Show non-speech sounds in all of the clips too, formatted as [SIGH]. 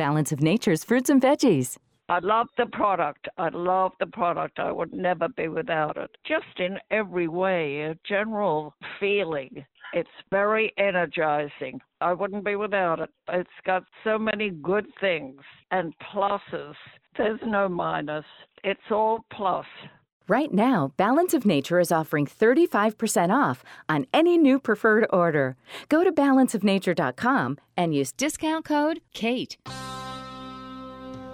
Balance of Nature's fruits and veggies. I love the product. I love the product. I would never be without it. Just in every way, a general feeling. It's very energizing. I wouldn't be without it. It's got so many good things and pluses. There's no minus. It's all plus. Right now, Balance of Nature is offering 35% off on any new preferred order. Go to balanceofnature.com and use discount code KATE.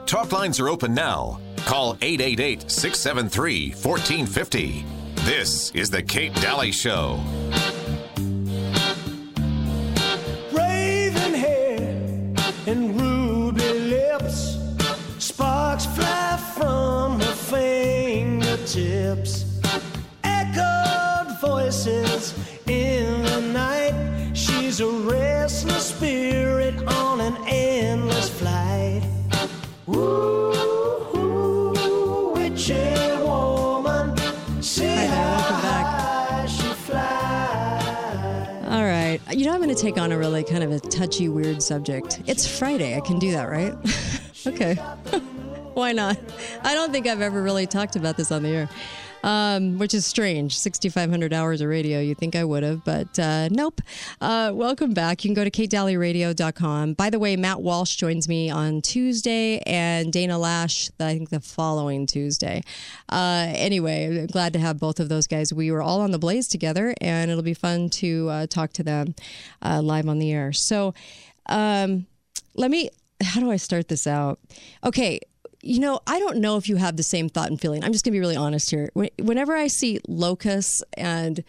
Talk lines are open now. Call 888 673 1450. This is The Kate Dalley Show. Fingertips. Echoed voices in the night. She's a restless spirit on an endless flight. Ooh, witchy woman, see Hi welcome back. she flies. All right. You know, I'm going to take on a really kind of a touchy, weird subject. It's Friday. I can do that, right? [LAUGHS] okay. [LAUGHS] Why not? I don't think I've ever really talked about this on the air, um, which is strange. 6,500 hours of radio. You think I would have, but uh, nope. Uh, welcome back. You can go to katedalleyradio.com. By the way, Matt Walsh joins me on Tuesday and Dana Loesch, I think the following Tuesday. Uh, anyway, I'm glad to have both of those guys. We were all on the Blaze together, and it'll be fun to uh, talk to them uh, live on the air. So, um, let me, how do I start this out? Okay. You know, I don't know if you have the same thought and feeling. I'm just going to be really honest here. Whenever I see locusts and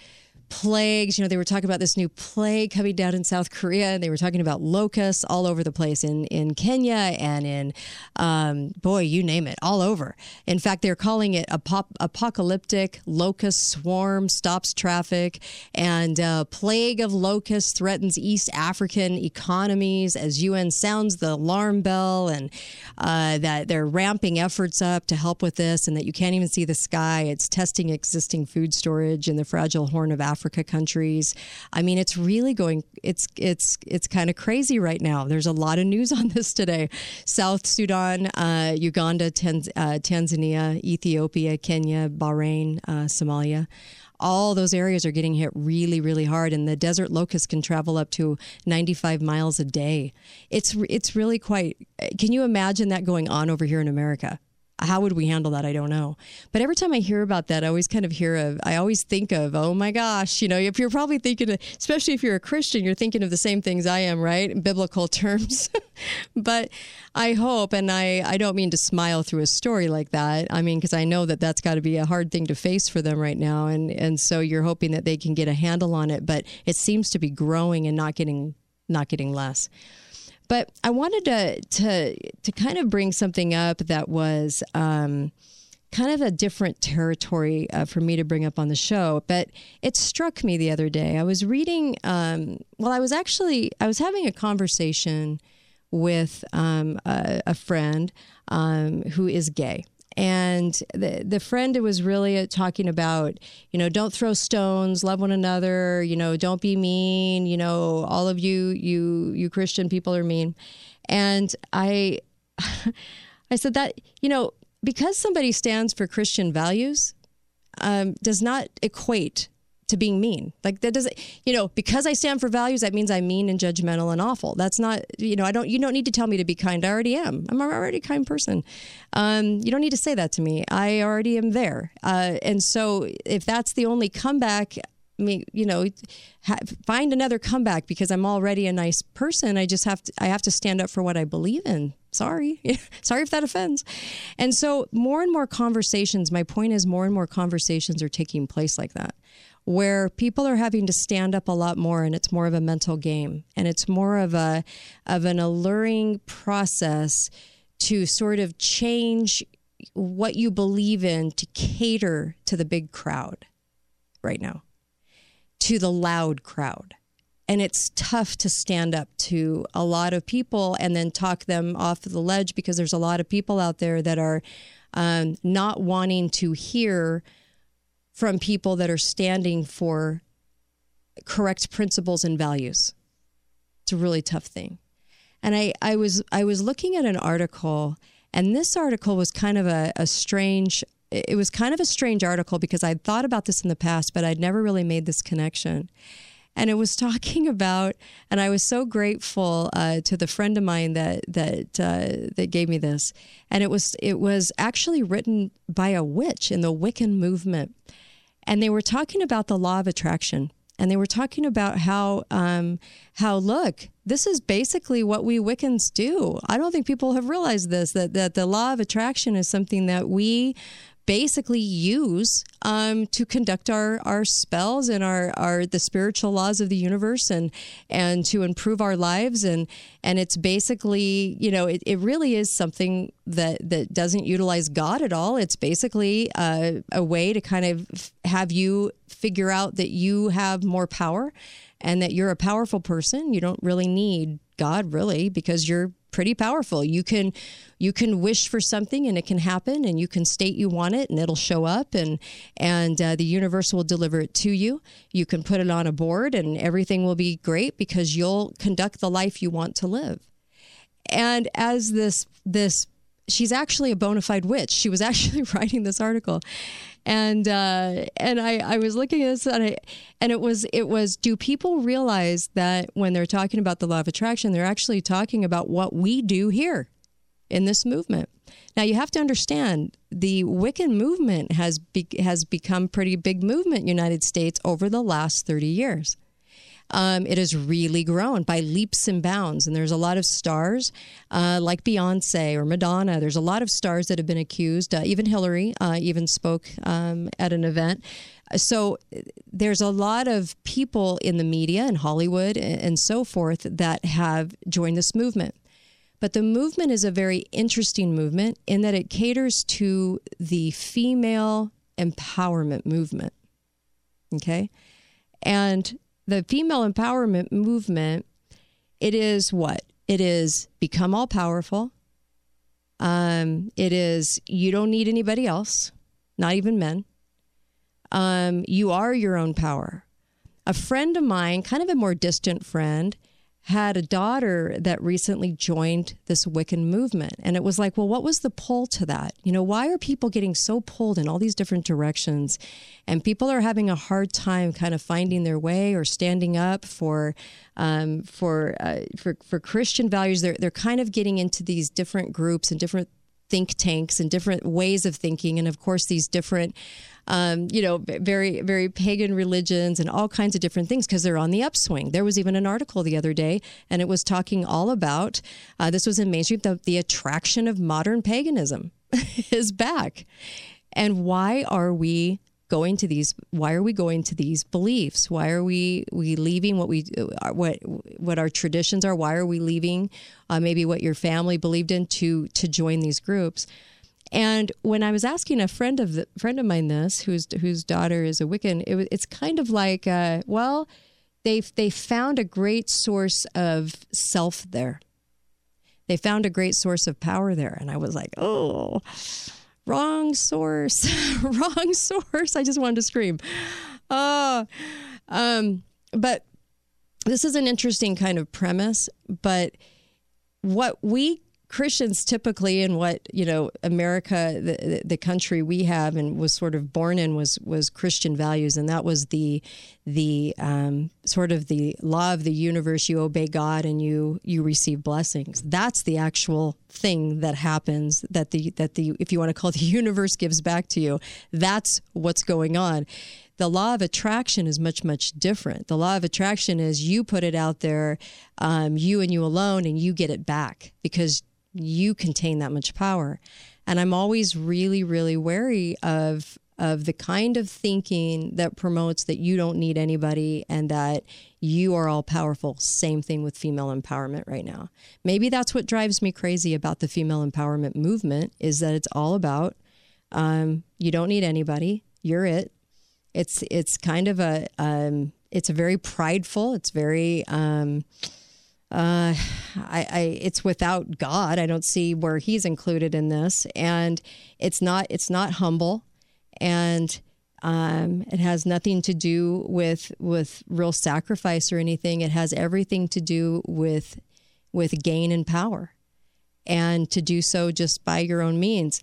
plagues, you know, they were talking about this new plague coming down in South Korea, and they were talking about locusts all over the place in, in Kenya and in, um, boy, you name it, all over. In fact, they're calling it a pop, apocalyptic locust swarm stops traffic, and uh, plague of locusts threatens East African economies as UN sounds the alarm bell, and uh, that they're ramping efforts up to help with this, and that you can't even see the sky. It's testing existing food storage in the fragile Horn of Africa countries. I mean, it's really going. It's it's it's kind of crazy right now. There's a lot of news [LAUGHS] on this today. South Sudan, uh, Uganda, Tanz- uh, Tanzania, Ethiopia, Kenya, Bahrain, uh, Somalia all those areas are getting hit really really hard and the desert locust can travel up to 95 miles a day it's it's really quite can you imagine that going on over here in america how would we handle that? I don't know. But every time I hear about that, I always kind of hear of, I always think of, oh my gosh, you know, if you're probably thinking, of, especially if you're a Christian, you're thinking of the same things I am, right? In [LAUGHS] biblical terms. [LAUGHS] but I hope, and I, I don't mean to smile through a story like that. I mean, because I know that that's got to be a hard thing to face for them right now. And, and so you're hoping that they can get a handle on it, but it seems to be growing and not getting, not getting less. But I wanted to to to kind of bring something up that was um, kind of a different territory uh, for me to bring up on the show. But it struck me the other day. I was reading. Um, well, I was actually I was having a conversation with um, a, a friend um, who is gay. And the the friend was really uh, talking about, you know, don't throw stones, love one another, you know, don't be mean, you know, all of you you you Christian people are mean. And I [LAUGHS] I said that, you know, because somebody stands for Christian values, um, does not equate to being mean. Like that doesn't, you know, because I stand for values, that means I'm mean and judgmental and awful. That's not, you know, I don't, you don't need to tell me to be kind. I already am. I'm already a kind person. Um, you don't need to say that to me. I already am there. Uh, and so if that's the only comeback, I mean, you know, ha- find another comeback because I'm already a nice person. I just have to, I have to stand up for what I believe in. Sorry. [LAUGHS] Sorry if that offends. And so more and more conversations, my point is more and more conversations are taking place like that where people are having to stand up a lot more and it's more of a mental game. And it's more of a of an alluring process to sort of change what you believe in to cater to the big crowd right now to the loud crowd. And it's tough to stand up to a lot of people and then talk them off the ledge because there's a lot of people out there that are um, not wanting to hear from people that are standing for correct principles and values. It's a really tough thing. And I, I was I was looking at an article, and this article was kind of a, a strange. It was kind of a strange article because I'd thought about this in the past, but I'd never really made this connection. And it was [LAUGHS] talking about, and I was so grateful uh, to the friend of mine that that uh, that gave me this. And it was it was actually written by a witch in the Wiccan movement, and they were talking about the law of attraction and they were talking about how um, how look this is basically what we Wiccans do. I don't think people have realized this that that the law of attraction is something that we basically use um, to conduct our, our spells and our, our the spiritual laws of the universe and and to improve our lives. And and it's basically you know it, it really is something that that doesn't utilize God at all. It's basically a, a way to kind of have you figure out that you have more power and that you're a powerful person. You don't really need God really because you're pretty powerful. You can you can wish for something and it can happen, and you can state you want it and it'll show up, and and uh, the universe will deliver it to you. You can put it on a board, and everything will be great because you'll conduct the life you want to live. And as this this she's actually a bona fide witch. She was [LAUGHS] actually writing this article, and uh, and I, I was looking at this and I, and it was it was do people realize that when they're talking about the law of attraction they're actually talking about what we do here in this movement? Now you have to understand the Wiccan movement has be, has become pretty big movement in United States over the last 30 years um, it has really grown by leaps and bounds. And there's a lot of stars uh, like Beyonce or Madonna. There's a lot of stars that have been accused. Uh, even Hillary uh, even spoke um, at an event. So there's a lot of people in the media and Hollywood and so forth that have joined this movement. But the movement is a very interesting movement in that it caters to the female empowerment movement. Okay. And the female empowerment movement, it is what? It is become all powerful. Um, it is you don't need anybody else, not even men. Um, you are your own power. A friend of mine, kind of a more distant friend, had a daughter that recently joined this Wiccan movement. And it was like, well, what was the pull to that? You know, why are people getting so pulled in all these different directions? And people are having a hard time kind of finding their way or standing up for um, for, uh, for for Christian values. They're they're kind of getting into these different groups and different think tanks and different ways of thinking, and of course these different um, you know, very, very pagan religions and all kinds of different things because they're on the upswing. There was even an article the other day, and it was talking all about uh, this was in mainstream the, the attraction of modern paganism [LAUGHS] is back. And why are we going to these why are we going to these beliefs? Why are we we leaving what we what what our traditions are? Why are we leaving uh, maybe what your family believed in to to join these groups? And when I was asking a friend of the, friend of mine this, whose whose daughter is a Wiccan, it, it's kind of like, uh, well, they they found a great source of self there. They found a great source of power there, and I was like, oh, wrong source, [LAUGHS] wrong source. I just wanted to scream. Oh, um, but this is an interesting kind of premise. But what we Christians typically in what you know America the, the country we have and was sort of born in was was Christian values. And that was the the um, sort of the law of the universe. You obey God and you you receive blessings. That's the actual thing that happens that the that the if you want to call it [LAUGHS] the universe gives back to you that's what's going on. The law of attraction is much much different. The law of attraction is you put it out there um, you and you alone and you get it back because you contain that much power. And I'm always really, really wary of of the kind of thinking that promotes that you don't need anybody and that you are all powerful. Same thing with female empowerment right now. Maybe that's what drives me crazy about the female empowerment movement is that it's all about um, you don't need anybody. You're it. It's it's kind of a um, it's a very prideful. It's very um, uh, I, I, it's without God. I don't see where He's included in this, and it's not it's not humble, and um, it has nothing to do with with real sacrifice or anything. It has everything to do with with gain and power and to do so just by your own means.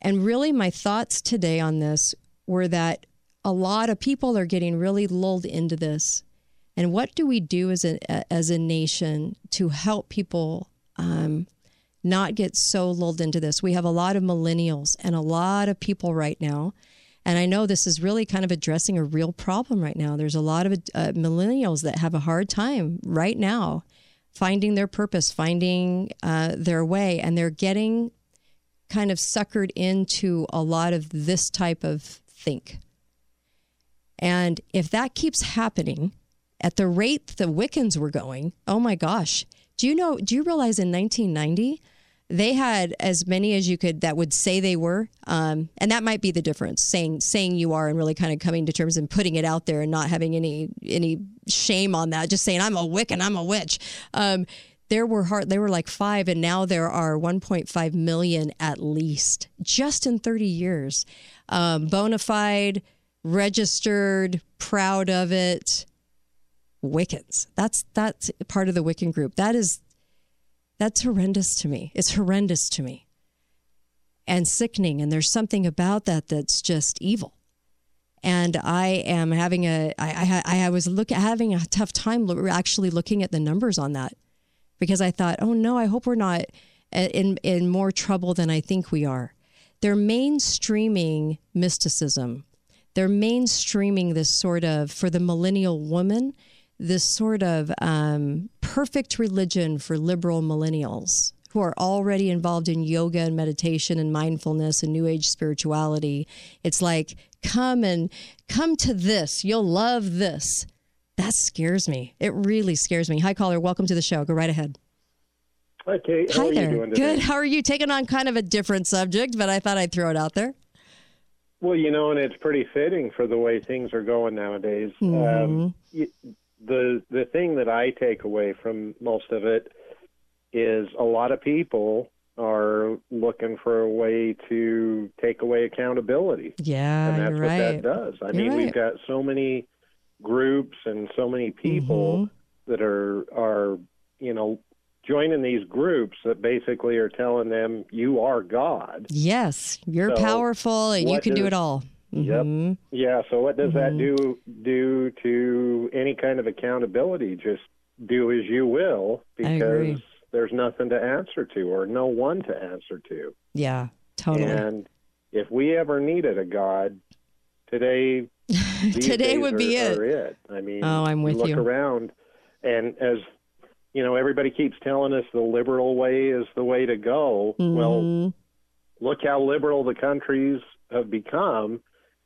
And really, my thoughts today on this were that a lot of people are getting really lulled into this. And what do we do as a as a nation to help people um, not get so lulled into this? We have a lot of millennials and a lot of people right now. And I know this is really kind of addressing a real problem right now. There's a lot of uh, millennials that have a hard time right now finding their purpose, finding uh, their way, and they're getting kind of suckered into a lot of this type of think. And if that keeps happening at the rate the Wiccans were going, oh my gosh. Do you know, do you realize in 1990, they had as many as you could that would say they were? Um, and that might be the difference saying saying you are and really kind of coming to terms and putting it out there and not having any any shame on that. Just saying i'm a wiccan i'm a witch. Um, there were hard they were like five and now there are 1.5 million at least just in 30 years. Um, bona fide registered proud of it wiccans that's that's part of the wiccan group that is that's horrendous to me. It's horrendous to me and sickening. And there's something about that that's just evil. And I am having a, I, I, I was look, having a tough time actually looking at the numbers on that because I thought, oh no, I hope we're not uh, in, in more trouble than I think we are. They're mainstreaming mysticism. They're mainstreaming this sort of, for the millennial woman, this sort of um, perfect religion for liberal millennials who are already involved in yoga and meditation and mindfulness and new age spirituality. It's like, come and come to this. You'll love this. That scares me. It really scares me. Hi, caller. Welcome to the show. Go right ahead. Hi, Kate. How Hi there. Good. How are you? Taking on kind of a different subject, but I thought I'd throw it out there. Well, you know, and it's pretty fitting for the way things are going nowadays. Mm-hmm. Um, the the thing that I take away from most of it is a lot of people are looking for a way to take away accountability. Yeah, and that's what right. that does. I You're mean, right. we've got so many groups and so many people Mm-hmm. that are are you know joining these groups that basically are telling them you are God. Yes, you're So, powerful and you can do it all. Yep. Mhm. Yeah. So what does that Mm-hmm. do do to any kind of accountability? Just do as you will because there's nothing to answer to or no one to answer to. Yeah, totally. And if we ever needed a God, today [LAUGHS] Today would be it. are it. I mean, Oh, I'm with you. look you. around, and as you know, everybody keeps telling us the liberal way is the way to go. Well, Mhm. look how liberal the countries have become.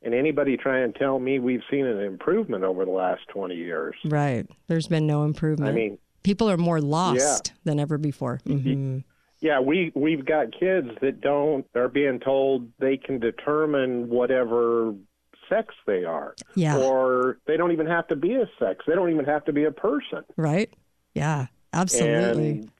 And anybody try and tell me we've seen an improvement over the last 20 years. Right. There's been no improvement. I mean, people are more lost than ever before. Mhm. yeah, we we've got kids that don't are being told they can determine whatever sex they are, Yeah. or they don't even have to be a sex. They don't even have to be a person. Right? Yeah, absolutely. And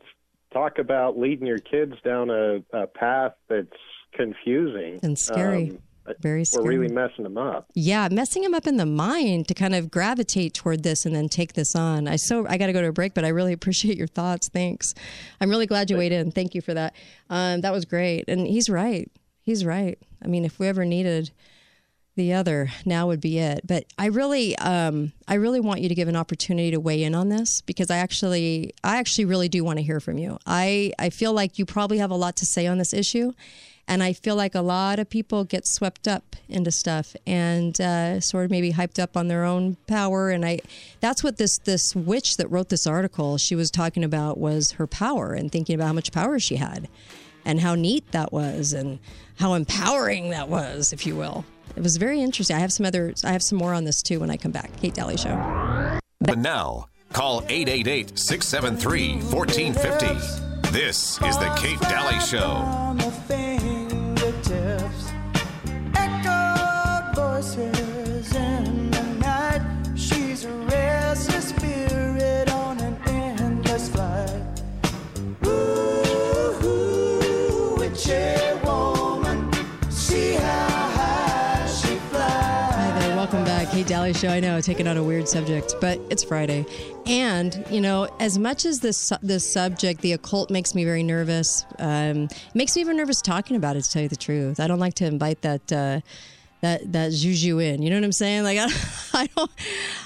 talk about leading your kids down a, a path that's confusing And scary. Um, Very we're really messing them up. yeah, messing them up in the mind to kind of gravitate toward this and then take this on. I so I got to go to a break, but I really [LAUGHS] appreciate your thoughts. Thanks. I'm really glad you weighed in. Thank you for that. Um, that was great, and he's right. He's right. I mean, if we ever needed the other, now would be it. But I really, um, I really want you to give an opportunity to weigh in on this because I actually, I actually really do want to hear from you. I, I feel like you probably have a lot to say on this issue, and I feel like a lot of people get swept up into stuff and uh, sort of maybe hyped up on their own power. And I, that's what this this witch that wrote this article she was talking about was her power and thinking about how much power she had, and how neat that was, and how empowering that was, if you will. It was very interesting. I have some other, I have some more on this too when I come back. Kate Dalley Show. And now, call 888 673 1450. This is the Kate Dalley Show. Dalley Show. I know, taking on a weird subject, but it's Friday. And, you know, as much as this, this subject, the occult, makes me very nervous, um, makes me even nervous talking about it, to tell you the truth. I don't like to invite that. Uh, that that juju in. You know what I'm saying? Like I, [LAUGHS] I don't,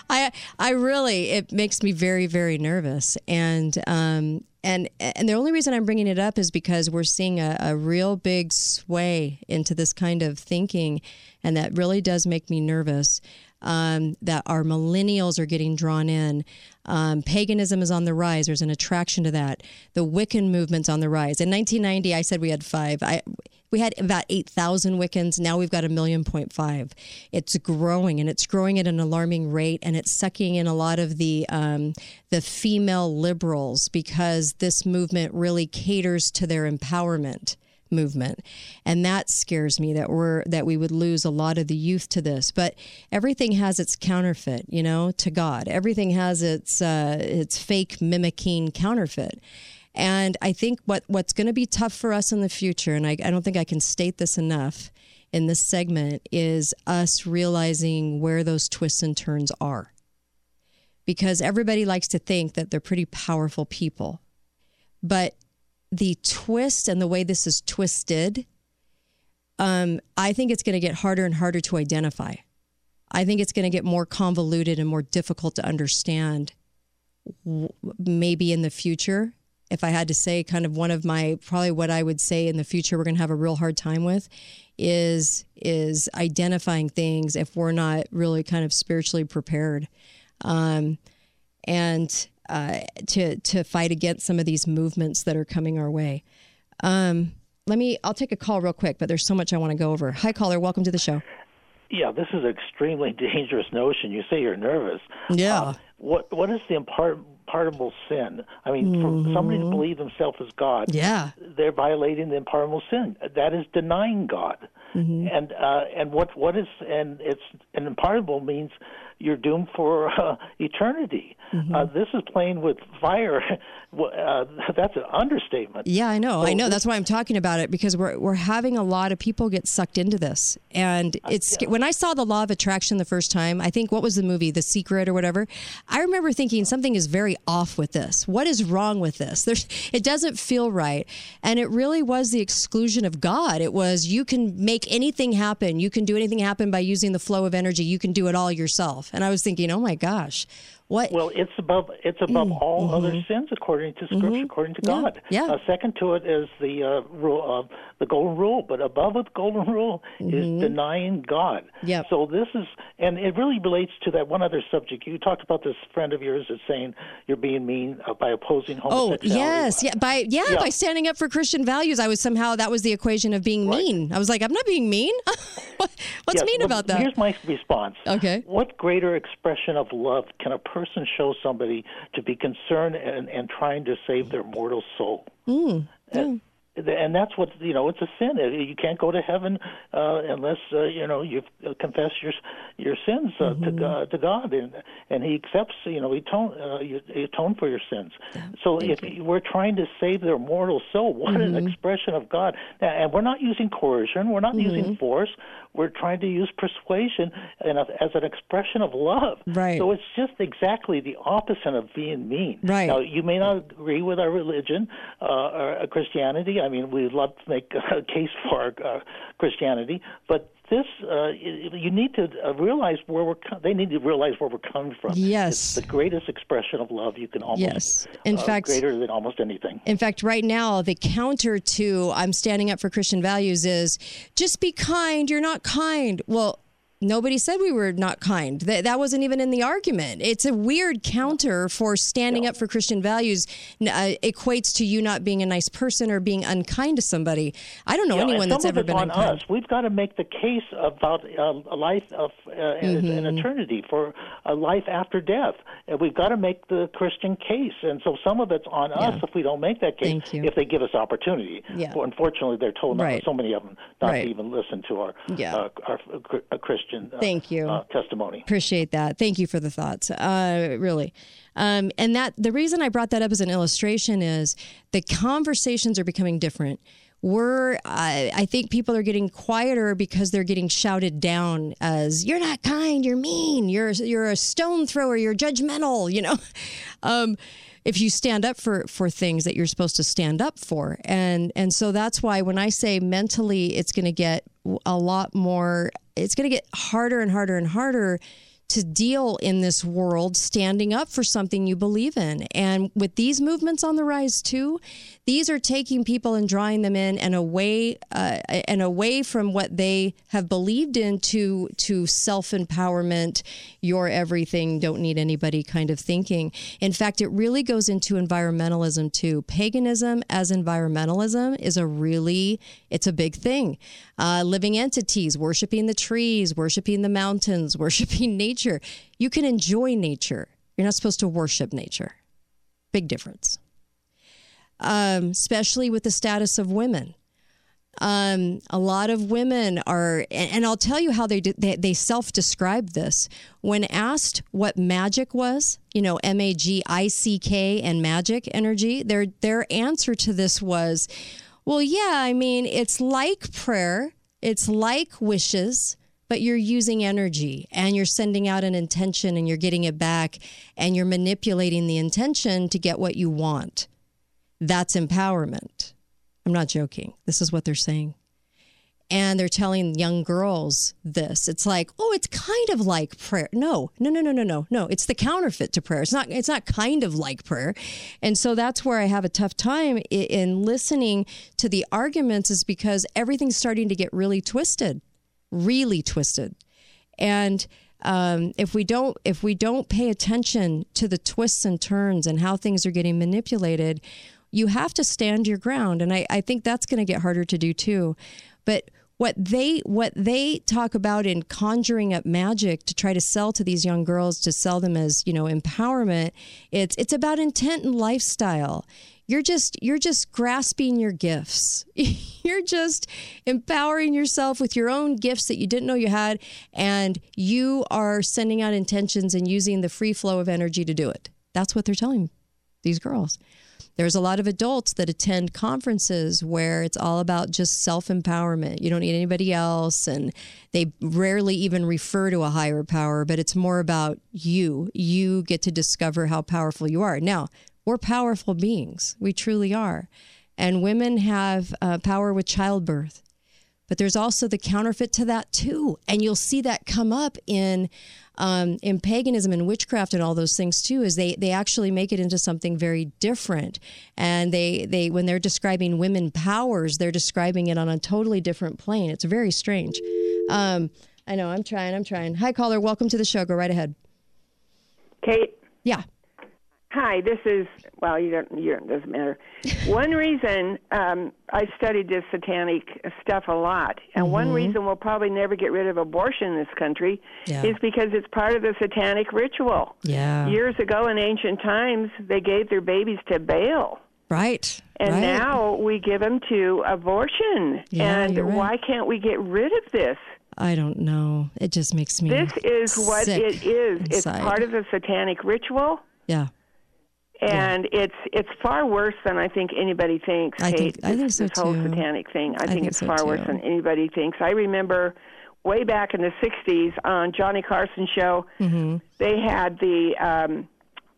I I really it makes me very very nervous. And um and and the only reason I'm bringing it up is because we're seeing a, a real big sway into this kind of thinking, and that really does make me nervous. Um, that our millennials are getting drawn in. Um, paganism is on the rise. There's an attraction to that. The Wiccan movement's on the rise. In 1990, I said we had five. I we had about 8,000 Wiccans. Now we've got a million point five. It's growing and it's growing at an alarming rate and it's sucking in a lot of the, um, the female liberals because this movement really caters to their empowerment movement and that scares me that we're that we would lose a lot of the youth to this but everything has its counterfeit you know to god everything has its uh its fake mimicking counterfeit and I think what, what's going to be tough for us in the future, and I, I don't think I can state this enough in this segment, is us realizing where those twists and turns are. Because everybody likes to think that they're pretty powerful people. But the twist and the way this is twisted, um, I think it's going to get harder and harder to identify. I think it's going to get more convoluted and more difficult to understand maybe in the future if I had to say kind of one of my probably what I would say in the future we're going to have a real hard time with is is identifying things if we're not really kind of spiritually prepared um, and uh, to to fight against some of these movements that are coming our way. Um, let me I'll take a call real quick, but there's so much I want to go over. Hi caller, welcome to the show. Yeah, this is an extremely [LAUGHS] dangerous notion. You say you're nervous. Yeah. Uh, what what is the impart unpardonable sin. I mean, mm-hmm. for somebody to believe himself as God, yeah, they're violating the unpardonable sin. That is denying God. Mm-hmm. And uh, and what what is and it's and unpardonable means you're doomed for [LAUGHS] uh, eternity. Mm-hmm. Uh, this is playing with fire. [LAUGHS] uh, that's an understatement. Yeah, I know. So, I know. That's why I'm talking about it because we're we're having a lot of people get sucked into this, and it's yeah. when I saw the law of attraction the first time. I think what was the movie, The Secret or whatever. I remember thinking something is very off with this. What is wrong with this? There's it doesn't feel right, and it really was the exclusion of God. It was you can make anything happen. You can do anything happen by using the flow of energy. You can do it all yourself. And I was thinking, oh my gosh, what? Well, it's above it's above mm, all mm-hmm. other sins according to Scripture, mm-hmm. according to God. Yeah. Uh, second to it is the uh, rule, uh, the golden rule, but above the golden rule mm-hmm. is denying God. Yeah. So this is, and it really relates to that one other subject you talked about. This friend of yours is saying you're being mean uh, by opposing oh, homosexuality. Oh yes, yeah, by yeah, yeah, by standing up for Christian values. I was somehow that was the equation of being right. mean. I was like, I'm not being mean. [LAUGHS] What's yes, mean about that? Here's my response. Okay. What greater expression of love can a person show someone? somebody to be concerned and, and trying to save their mortal soul. Mm, and that's what you know. It's a sin. You can't go to heaven uh, unless uh, you know you've confessed your your sins uh, mm-hmm. to God, to God, and and He accepts. You know, He atone uh, you, atone for your sins. So Thank if you. we're trying to save their mortal soul, what mm-hmm. an expression of God! And we're not using coercion. We're not mm-hmm. using force. We're trying to use persuasion and as an expression of love. Right. So it's just exactly the opposite of being mean. Right. Now you may not agree with our religion uh, or Christianity. I mean, we'd love to make [LAUGHS] a case for uh, Christianity, but this uh, you need to uh, realize where we're they need to realize where we're coming from. Yes. It's the greatest expression of love you can almost yes. In uh, fact greater than almost anything. In fact right now the counter to i'm standing up for christian values is just be kind. You're not kind. Well nobody said we were not kind. That, that wasn't even in the argument. It's a weird counter for standing up for Christian values uh, equates to you not being a nice person or being unkind to somebody. I don't know yeah, anyone that's ever been on unkind. Us. We've got to make the case about uh, a life of uh, mm-hmm. an eternity for a life after death. And we've got to make the Christian case. And so some of it's on yeah. us if we don't make that case. If they give us opportunity. Yeah. Well, unfortunately, they're told not, right. so many of them not right. to even listen to our yeah. uh, our, our Christian Christian uh, Thank you. Uh, testimony. Appreciate that. Thank you for the thoughts. Uh, really. Um, and that the reason I brought that up as an illustration is the conversations are becoming different. we're I I think people are getting quieter because they're getting shouted down as you're not kind, you're mean, you're you're a stone thrower, you're judgmental, you know. [LAUGHS] Um, if you stand up for for things that you're supposed to stand up for, and and so that's why when I say mentally, it's going to get a lot more. It's going to get harder and harder and harder to deal in this world standing up for something you believe in. And with these movements on the rise too, these are taking people and drawing them in and away uh, and away from what they have believed in to to self empowerment, your everything, don't need anybody kind of thinking. In fact, it really goes into environmentalism too. Paganism as environmentalism is a really it's a big thing. Uh, living entities, worshiping the trees, worshiping the mountains, [LAUGHS] worshiping nature. You can enjoy nature. You're not supposed to worship nature. Big difference um, especially with the status of women. Um, a lot of women are, and, and I'll tell you how they, they they self describe this. When asked what magic was, you know, M A G I C K and magic energy, their their answer to this was, well, yeah, I mean, it's like prayer, it's like wishes, but you're using energy and you're sending out an intention and you're getting it back and you're manipulating the intention to get what you want. That's empowerment. I'm not joking. This is what they're saying. And they're telling young girls this. It's like, oh, it's kind of like prayer. No, no, no, no, no, no, no. It's the counterfeit to prayer. It's not. It's not kind of like prayer. And so that's where I have a tough time in, in listening to the arguments, is because everything's starting to get really twisted, really twisted. And um, if we don't if we don't pay attention to the twists and turns and how things are getting manipulated, you have to stand your ground. And I, I think that's going to get harder to do too. But what they what they talk about in conjuring up magic to try to sell to these young girls to sell them as you know empowerment it's it's about intent and lifestyle you're just you're just grasping your gifts [LAUGHS] you're just empowering yourself with your own gifts that you didn't know you had and you are sending out intentions and using the free flow of energy to do it that's what they're telling these girls there's a lot of adults that attend conferences where it's all about just self empowerment. You don't need anybody else. And they rarely even refer to a higher power, but it's more about you. You get to discover how powerful you are. Now, we're powerful beings. We truly are. And women have uh, power with childbirth. But there's also the counterfeit to that too. And you'll see that come up in um, in paganism and witchcraft and all those things too is they they actually make it into something very different. And they they when they're describing women powers they're describing it on a totally different plane. It's very strange. Um, i know i'm trying i'm trying. Hi caller. Welcome to the show. Go right ahead. Kate, yeah hi. This is well, you don't. You don't. Doesn't matter. [LAUGHS] One reason um, I studied this satanic stuff a lot, and one Mhm. reason we'll probably never get rid of abortion in this country Yeah. is because it's part of the satanic ritual. yeah Years ago in ancient times, they gave their babies to Baal. right And right. now we give them to abortion. Yeah, and right. why can't we get rid of this? i don't know it just makes me This is what it is. It's inside. part of the satanic ritual. yeah and it's it's far worse than I think anybody thinks. I think- Kate, I this, think so, this whole too. satanic thing. I, I think, think it's so, far worse than anybody thinks. I remember way back in the '60s on Johnny Carson show, Mm-hmm. they had the um,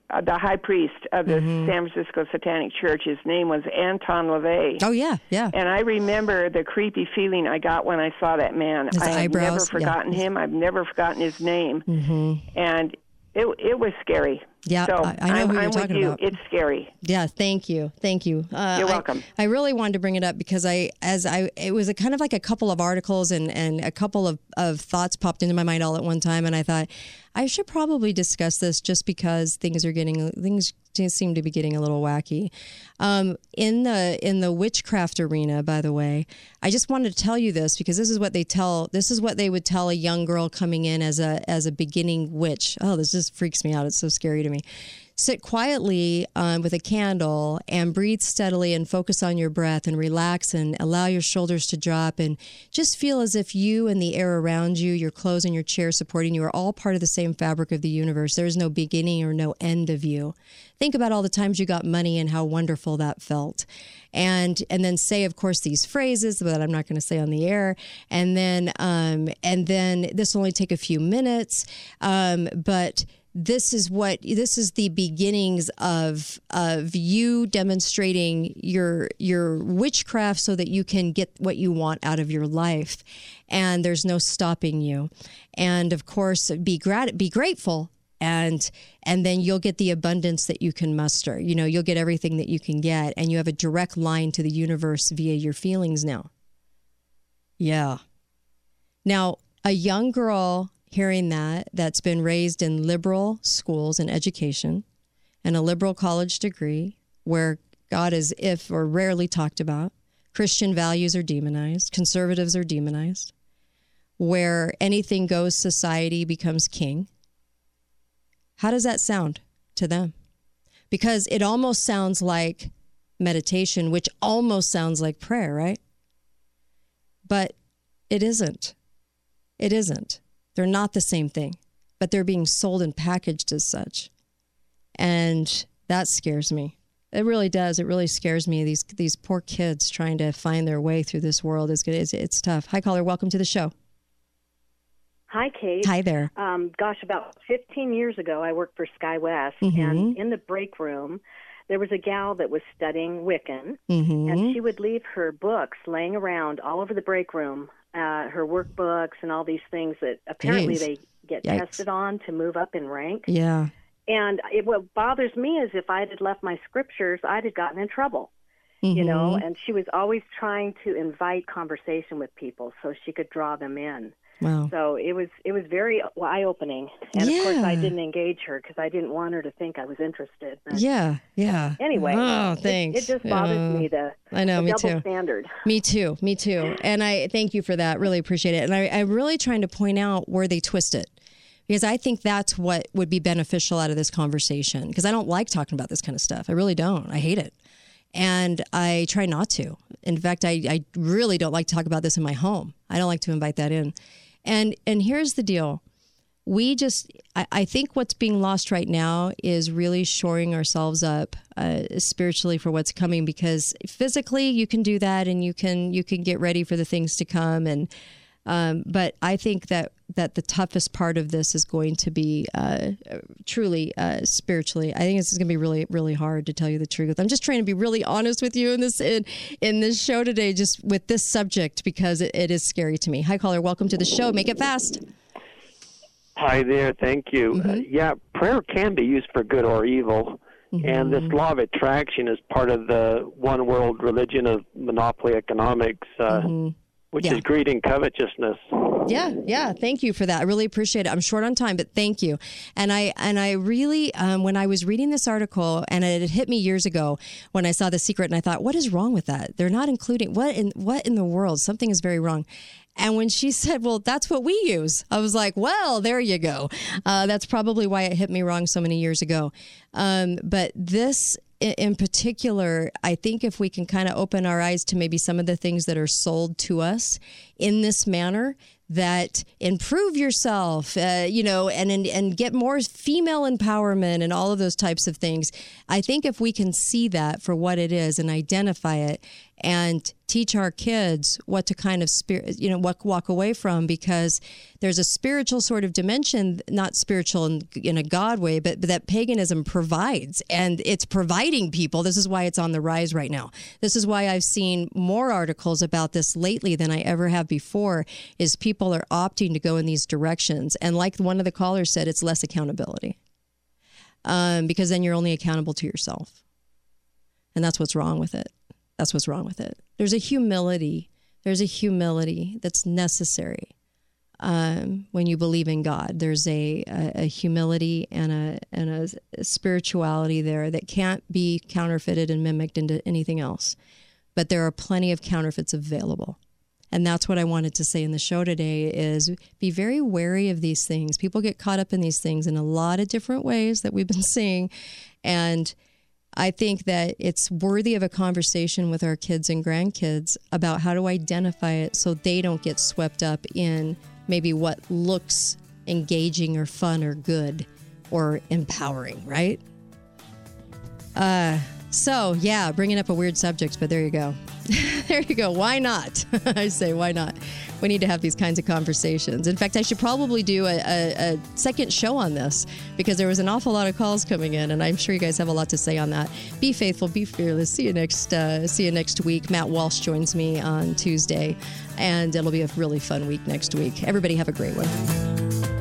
uh, the high priest of the Mm-hmm. San Francisco Satanic Church. His name was Anton LaVey. oh yeah yeah And I remember the creepy feeling I got when I saw that man. His I have never eyebrows, yeah. forgotten him. I've never forgotten his name. mm-hmm. And it it was scary. Yeah, so I- I know am who you're I'm with talking you. about. It's scary. Yeah, thank you, thank you. Uh, You're I- welcome. I, really wanted to bring it up because I, as I, it was a kind of like a couple of articles and and a couple of of thoughts popped into my mind all at one time, and I thought I should probably discuss this just because things are getting things seem to be getting a little wacky. Um, in the in the witchcraft arena, by the way, I just wanted to tell you this because this is what they tell. This is what they would tell a young girl coming in as a as a beginning witch. Oh, this just freaks me out. It's so scary to me. Sit quietly um, with a candle and breathe steadily and focus on your breath and relax and allow your shoulders to drop and just feel as if you and the air around you, your clothes and your chair supporting you, are all part of the same fabric of the universe. There is no beginning or no end of you. Think about all the times you got money and how wonderful that felt. And and then say, of course, these phrases that I'm not going to say on the air. And then um, and then this will only take a few minutes, um, but this is what this is the beginnings of of you demonstrating your your witchcraft so that you can get what you want out of your life. And there's no stopping you. And of course be grat- be grateful and and then you'll get the abundance that you can muster. You know you'll get everything that you can get. And you have a direct line to the universe via your feelings now. Yeah. Now a young girl hearing that that's been raised in liberal schools and education and a liberal college degree where God is if or rarely talked about, Christian values are demonized, conservatives are demonized, where anything goes society becomes king. How does that sound to them? Because it almost sounds like meditation, which almost sounds like prayer, right? But it isn't. It isn't. They're not the same thing, but they're being sold and packaged as such. And that scares me. It really does. It really scares me. These these poor kids trying to find their way through this world is it's, it's tough. Hi, caller. Welcome to the show. Hi, Kate. Hi there. Um, gosh, about 15 years ago, I worked for Sky West, Mhm. and in the break room, there was a gal that was studying Wiccan, Mhm. and she would leave her books laying around all over the break room, uh, her workbooks and all these things that apparently Jeez. they get Yikes. tested on to move up in rank. Yeah. And it, what bothers me is if I had left my scriptures, I'd have gotten in trouble. You know, Mhm. and she was always trying to invite conversation with people so she could draw them in. Wow. So it was it was very eye opening, and of course I didn't engage her because I didn't want her to think I was interested. But Yeah. Yeah. Anyway, Oh, it- thanks. It, just bothers Uh, me the I know. the me double too. standard. Me too. Me too. And I thank you for that. Really appreciate it. And I, I'm really trying to point out where they twist it because I think that's what would be beneficial out of this conversation. Because I don't like talking about this kind of stuff. I really don't. I hate it. And I try not to. In fact, I, I really don't like to talk about this in my home. I don't like to invite that in. And and here's the deal. We just, I, I think what's being lost right now is really shoring ourselves up uh, spiritually for what's coming. Because physically, you can do that, and you can you can get ready for the things to come. And um, but I think that that the toughest part of this is going to be uh, truly uh, spiritually. I think this is going to be really really hard to tell you the truth. I'm just trying to be really honest with you in this in, in this show today, just with this subject because it, it is scary to me. Hi caller, welcome to the show. Make it fast. Hi there, thank you. Mm-hmm. Uh, yeah, prayer can be used for good or evil. And Mm-hmm. this law of attraction is part of the one world religion of monopoly economics, uh, which. Yeah. is greed and covetousness. Yeah, yeah. Thank you for that. I really appreciate it. I'm short on time, but thank you. And I and I really, um, when I was reading this article, and it hit me years ago when I saw the secret, and I thought, what is wrong with that? They're not including what in what in the world? Something is very wrong. And when she [LAUGHS] said, "Well, that's what we use," I was like, "Well, there you go." Uh, that's probably why it hit me wrong so many years ago. Um, but this in particular, I think if we can kind of open our eyes to maybe some of the things that are sold to us in this manner that improve yourself, uh, you know, and, and and get more female empowerment and all of those types of things. I think if we can see that for what it is and identify it and teach our kids what to kind of spirit, you know, what walk away from because there's a spiritual sort of dimension, not spiritual in, in a God way, but, but that paganism provides and it's providing people. This is why it's on the rise right now. This is why I've seen more articles about this lately than I ever have before is people are opting to go in these directions. And like one of the callers said, it's less accountability um, because then you're only accountable to yourself. And that's what's wrong with it. That's what's wrong with it. There's a humility. There's a humility that's necessary um, when you believe in God. There's a, a, a humility and a and a spirituality there that can't be counterfeited and mimicked into anything else. But there are plenty of counterfeits available. And that's what I wanted to say in the show today is be very wary of these things. People get caught up in these things in a lot of different ways that we've been [LAUGHS] seeing. And I think that it's worthy of a conversation with our kids and grandkids about how to identify it so they don't get swept up in maybe what looks engaging or fun or good or empowering, right? Uh, so, yeah, bringing up a weird subject, but there you go. [LAUGHS] there you go. Why not? [LAUGHS] I say, why not? We need to have these kinds of conversations. In fact, I should probably do a, a, a, second show on this because there was an awful lot of calls coming in, and I'm sure you guys have a lot to say on that. Be faithful, be fearless. See you next. Uh, see you next week. Matt Walsh joins me on Tuesday, and it'll be a really fun week next week. Everybody have a great one.